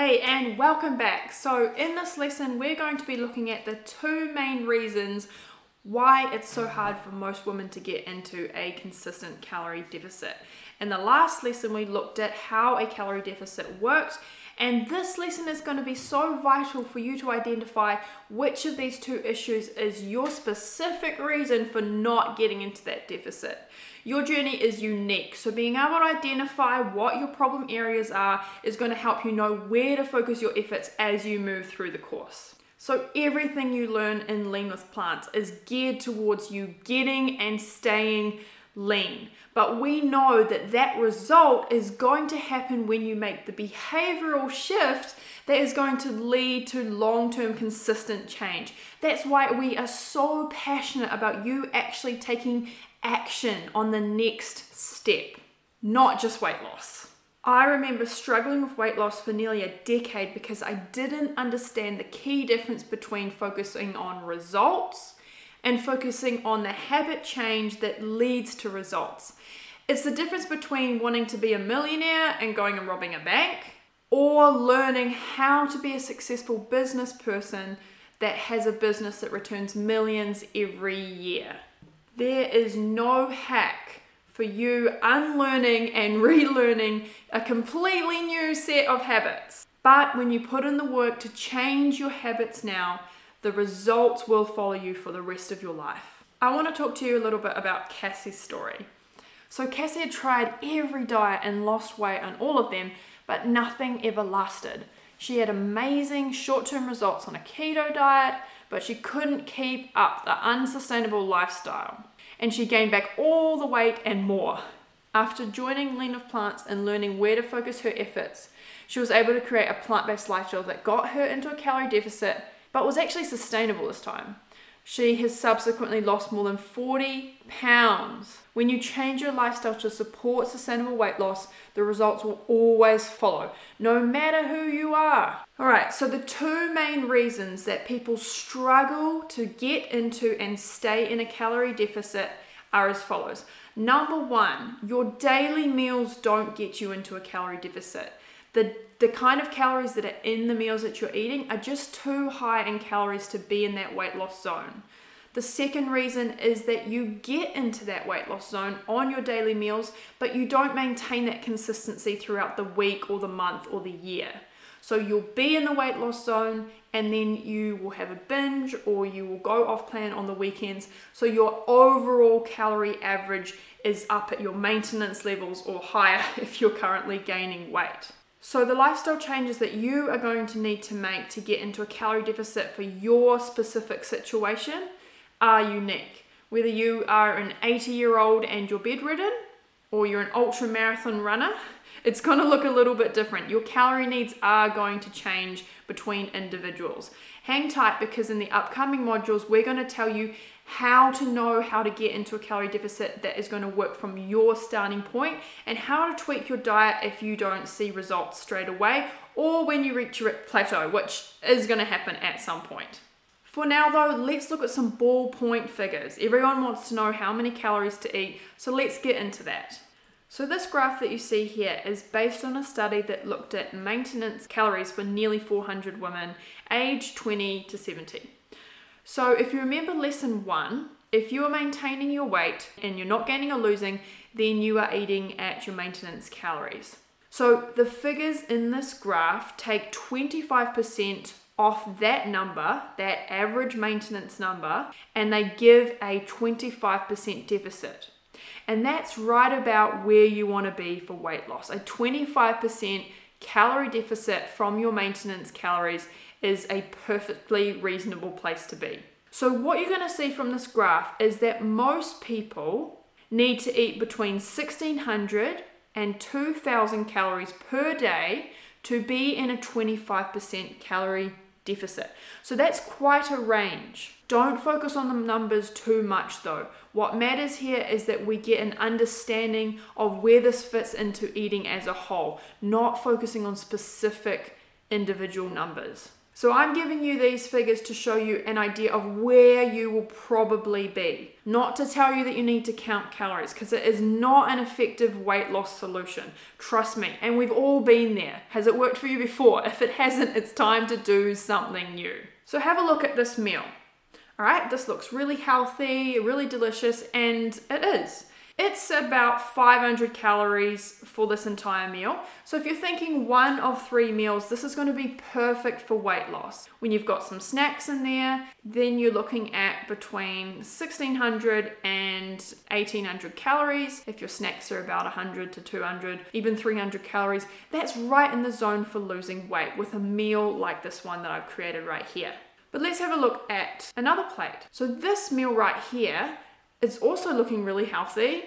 Hey, and welcome back. So, in this lesson, we're going to be looking at the two main reasons why it's so hard for most women to get into a consistent calorie deficit. In the last lesson, we looked at how a calorie deficit works, and this lesson is going to be so vital for you to identify which of these two issues is your specific reason for not getting into that deficit. Your journey is unique, so being able to identify what your problem areas are is going to help you know where to focus your efforts as you move through the course. So, everything you learn in Lean with Plants is geared towards you getting and staying lean. But we know that that result is going to happen when you make the behavioral shift that is going to lead to long term consistent change. That's why we are so passionate about you actually taking action on the next step, not just weight loss. I remember struggling with weight loss for nearly a decade because I didn't understand the key difference between focusing on results and focusing on the habit change that leads to results. It's the difference between wanting to be a millionaire and going and robbing a bank, or learning how to be a successful business person that has a business that returns millions every year. There is no hack for you unlearning and relearning a completely new set of habits. But when you put in the work to change your habits now, the results will follow you for the rest of your life. I want to talk to you a little bit about Cassie's story. So, Cassie had tried every diet and lost weight on all of them, but nothing ever lasted. She had amazing short term results on a keto diet, but she couldn't keep up the unsustainable lifestyle. And she gained back all the weight and more. After joining Lean with Plants and learning where to focus her efforts, she was able to create a plant based lifestyle that got her into a calorie deficit but was actually sustainable this time. She has subsequently lost more than 40 pounds. When you change your lifestyle to support sustainable weight loss, the results will always follow, no matter who you are. All right, so the two main reasons that people struggle to get into and stay in a calorie deficit are as follows. Number one, your daily meals don't get you into a calorie deficit. The, the kind of calories that are in the meals that you're eating are just too high in calories to be in that weight loss zone. The second reason is that you get into that weight loss zone on your daily meals, but you don't maintain that consistency throughout the week or the month or the year. So you'll be in the weight loss zone and then you will have a binge or you will go off plan on the weekends. So your overall calorie average is up at your maintenance levels or higher if you're currently gaining weight. So, the lifestyle changes that you are going to need to make to get into a calorie deficit for your specific situation are unique. Whether you are an 80 year old and you're bedridden, or you're an ultra marathon runner, it's going to look a little bit different. Your calorie needs are going to change between individuals. Hang tight because in the upcoming modules, we're going to tell you how to know how to get into a calorie deficit that is going to work from your starting point and how to tweak your diet if you don't see results straight away or when you reach your plateau, which is going to happen at some point. For now, though, let's look at some ballpoint figures. Everyone wants to know how many calories to eat, so let's get into that. So, this graph that you see here is based on a study that looked at maintenance calories for nearly 400 women aged 20 to 70. So, if you remember lesson one, if you are maintaining your weight and you're not gaining or losing, then you are eating at your maintenance calories. So, the figures in this graph take 25% off that number, that average maintenance number, and they give a 25% deficit. And that's right about where you want to be for weight loss. A 25% calorie deficit from your maintenance calories is a perfectly reasonable place to be. So, what you're going to see from this graph is that most people need to eat between 1600 and 2000 calories per day to be in a 25% calorie deficit. So that's quite a range. Don't focus on the numbers too much though. What matters here is that we get an understanding of where this fits into eating as a whole, not focusing on specific individual numbers. So I'm giving you these figures to show you an idea of where you will probably be, not to tell you that you need to count calories because it is not an effective weight loss solution. Trust me, and we've all been there. Has it worked for you before? If it hasn't, it's time to do something new. So have a look at this meal. All right, this looks really healthy, really delicious, and it is. It's about 500 calories for this entire meal. So if you're thinking one of three meals, this is going to be perfect for weight loss. When you've got some snacks in there, then you're looking at between 1600 and 1800 calories. If your snacks are about 100 to 200, even 300 calories, that's right in the zone for losing weight with a meal like this one that I've created right here. But let's have a look at another plate. So this meal right here it's also looking really healthy,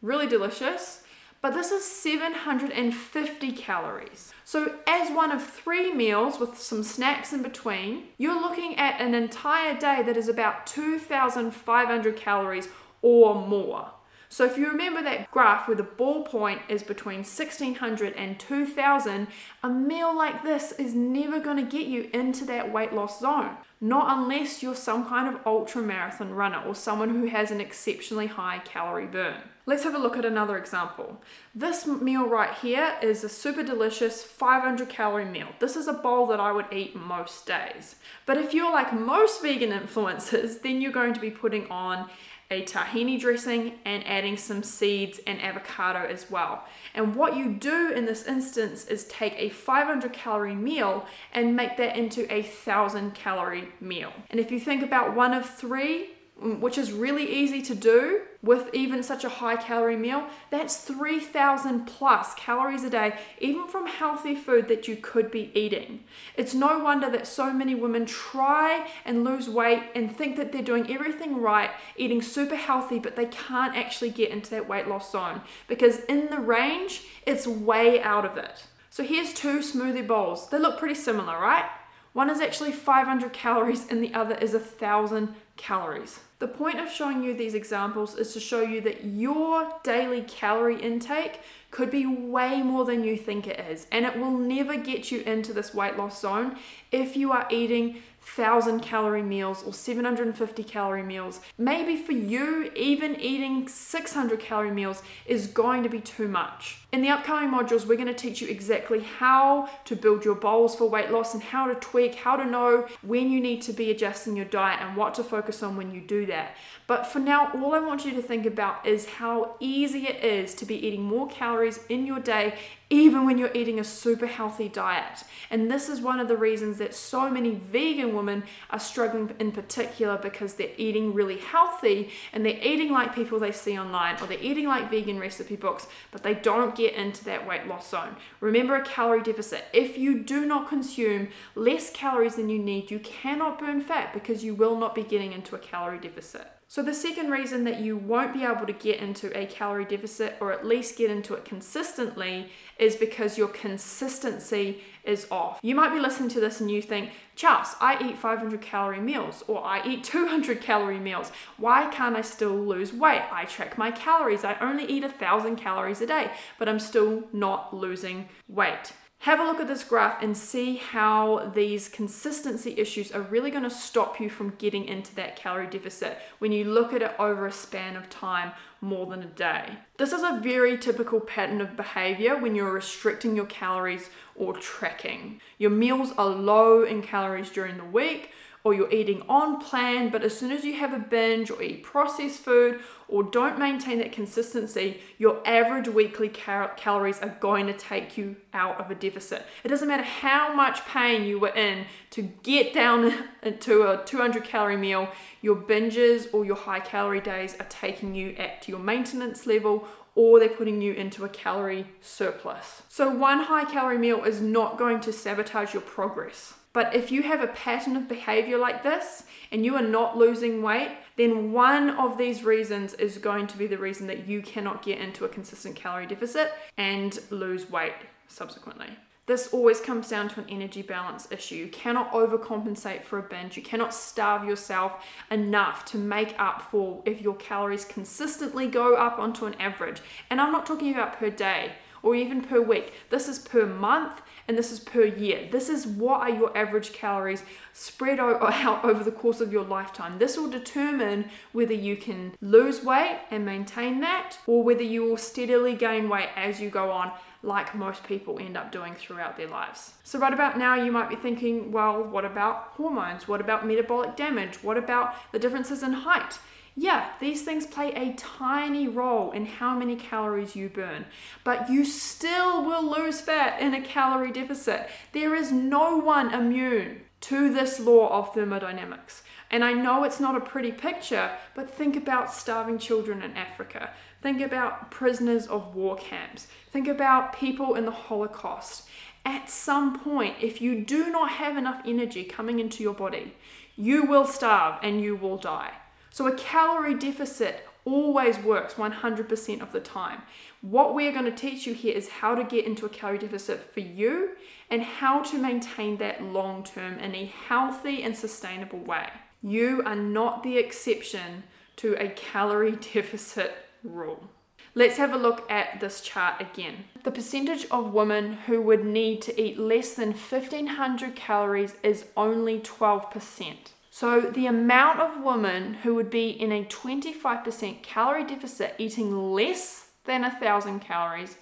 really delicious, but this is 750 calories. So, as one of three meals with some snacks in between, you're looking at an entire day that is about 2,500 calories or more. So if you remember that graph where the ball point is between 1600 and 2000, a meal like this is never going to get you into that weight loss zone. Not unless you're some kind of ultra marathon runner or someone who has an exceptionally high calorie burn. Let's have a look at another example. This meal right here is a super delicious 500 calorie meal. This is a bowl that I would eat most days. But if you're like most vegan influencers, then you're going to be putting on a tahini dressing and adding some seeds and avocado as well. And what you do in this instance is take a 500 calorie meal and make that into a 1000 calorie meal. And if you think about one of three, which is really easy to do with even such a high calorie meal, that's 3,000 plus calories a day, even from healthy food that you could be eating. It's no wonder that so many women try and lose weight and think that they're doing everything right, eating super healthy, but they can't actually get into that weight loss zone because in the range, it's way out of it. So here's two smoothie bowls. They look pretty similar, right? One is actually 500 calories and the other is 1,000 calories. The point of showing you these examples is to show you that your daily calorie intake could be way more than you think it is, and it will never get you into this weight loss zone if you are eating 1000 calorie meals or 750 calorie meals. Maybe for you, even eating 600 calorie meals is going to be too much. In the upcoming modules, we're going to teach you exactly how to build your bowls for weight loss and how to tweak, how to know when you need to be adjusting your diet and what to focus on when you do that. But for now, all I want you to think about is how easy it is to be eating more calories in your day even when you're eating a super healthy diet. And this is one of the reasons that so many vegan women are struggling in particular because they're eating really healthy and they're eating like people they see online or they're eating like vegan recipe books, but they don't get into that weight loss zone. Remember a calorie deficit. If you do not consume less calories than you need, you cannot burn fat because you will not be getting into a calorie deficit. So, the second reason that you won't be able to get into a calorie deficit or at least get into it consistently is because your consistency is off. You might be listening to this and you think, Charles, I eat 500 calorie meals or I eat 200 calorie meals. Why can't I still lose weight? I track my calories. I only eat 1,000 calories a day, but I'm still not losing weight. Have a look at this graph and see how these consistency issues are really going to stop you from getting into that calorie deficit when you look at it over a span of time more than a day. This is a very typical pattern of behavior when you're restricting your calories or tracking. Your meals are low in calories during the week, or you're eating on plan, but as soon as you have a binge or eat processed food or don't maintain that consistency, your average weekly cal- calories are going to take you out of a deficit. It doesn't matter how much pain you were in to get down to a 200 calorie meal, your binges or your high calorie days are taking you at to your maintenance level or they're putting you into a calorie surplus. So, one high calorie meal is not going to sabotage your progress. But if you have a pattern of behavior like this and you are not losing weight, then one of these reasons is going to be the reason that you cannot get into a consistent calorie deficit and lose weight subsequently. This always comes down to an energy balance issue. You cannot overcompensate for a binge. You cannot starve yourself enough to make up for if your calories consistently go up onto an average. And I'm not talking about per day or even per week. This is per month and this is per year. This is what are your average calories spread out over the course of your lifetime. This will determine whether you can lose weight and maintain that or whether you will steadily gain weight as you go on like most people end up doing throughout their lives. So, right about now, you might be thinking, well, what about hormones? What about metabolic damage? What about the differences in height? Yeah, these things play a tiny role in how many calories you burn, but you still will lose fat in a calorie deficit. There is no one immune to this law of thermodynamics. And I know it's not a pretty picture, but think about starving children in Africa. Think about prisoners of war camps. Think about people in the Holocaust. At some point, if you do not have enough energy coming into your body, you will starve and you will die. So, a calorie deficit always works 100% of the time. What we're going to teach you here is how to get into a calorie deficit for you and how to maintain that long term in a healthy and sustainable way. You are not the exception to a calorie deficit rule. Let's have a look at this chart again. The percentage of women who would need to eat less than 1500 calories is only 12%. So, the amount of women who would be in a 25% calorie deficit eating less than 1,000 calories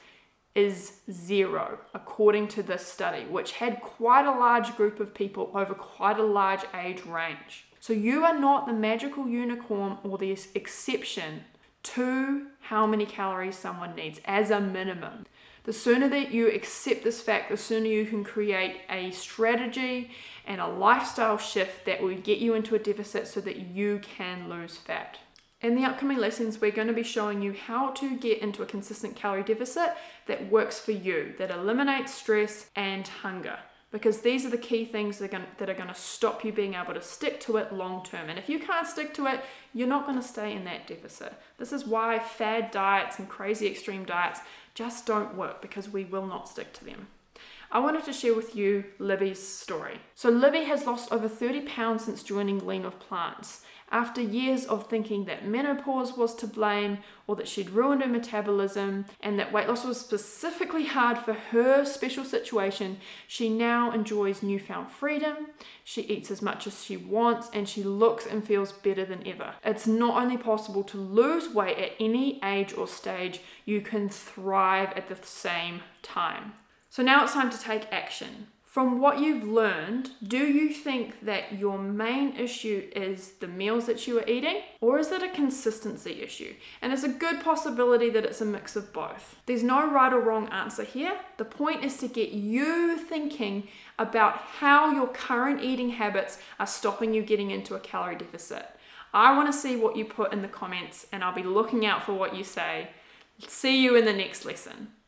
is zero, according to this study, which had quite a large group of people over quite a large age range. So, you are not the magical unicorn or the exception to how many calories someone needs as a minimum. The sooner that you accept this fact, the sooner you can create a strategy and a lifestyle shift that will get you into a deficit so that you can lose fat. In the upcoming lessons, we're going to be showing you how to get into a consistent calorie deficit that works for you, that eliminates stress and hunger. Because these are the key things that are, going, to stop you being able to stick to it long term. And if you can't stick to it, you're not going to stay in that deficit. This is why fad diets and crazy extreme diets just don't work because we will not stick to them. I wanted to share with you Libby's story. So, Libby has lost over 30 pounds since joining Lean with Plants. After years of thinking that menopause was to blame, or that she'd ruined her metabolism, and that weight loss was specifically hard for her special situation, she now enjoys newfound freedom. She eats as much as she wants, and she looks and feels better than ever. It's not only possible to lose weight at any age or stage, you can thrive at the same time. So now it's time to take action. From what you've learned, do you think that your main issue is the meals that you are eating, or is it a consistency issue? And it's a good possibility that it's a mix of both. There's no right or wrong answer here. The point is to get you thinking about how your current eating habits are stopping you getting into a calorie deficit. I want to see what you put in the comments, and I'll be looking out for what you say. See you in the next lesson.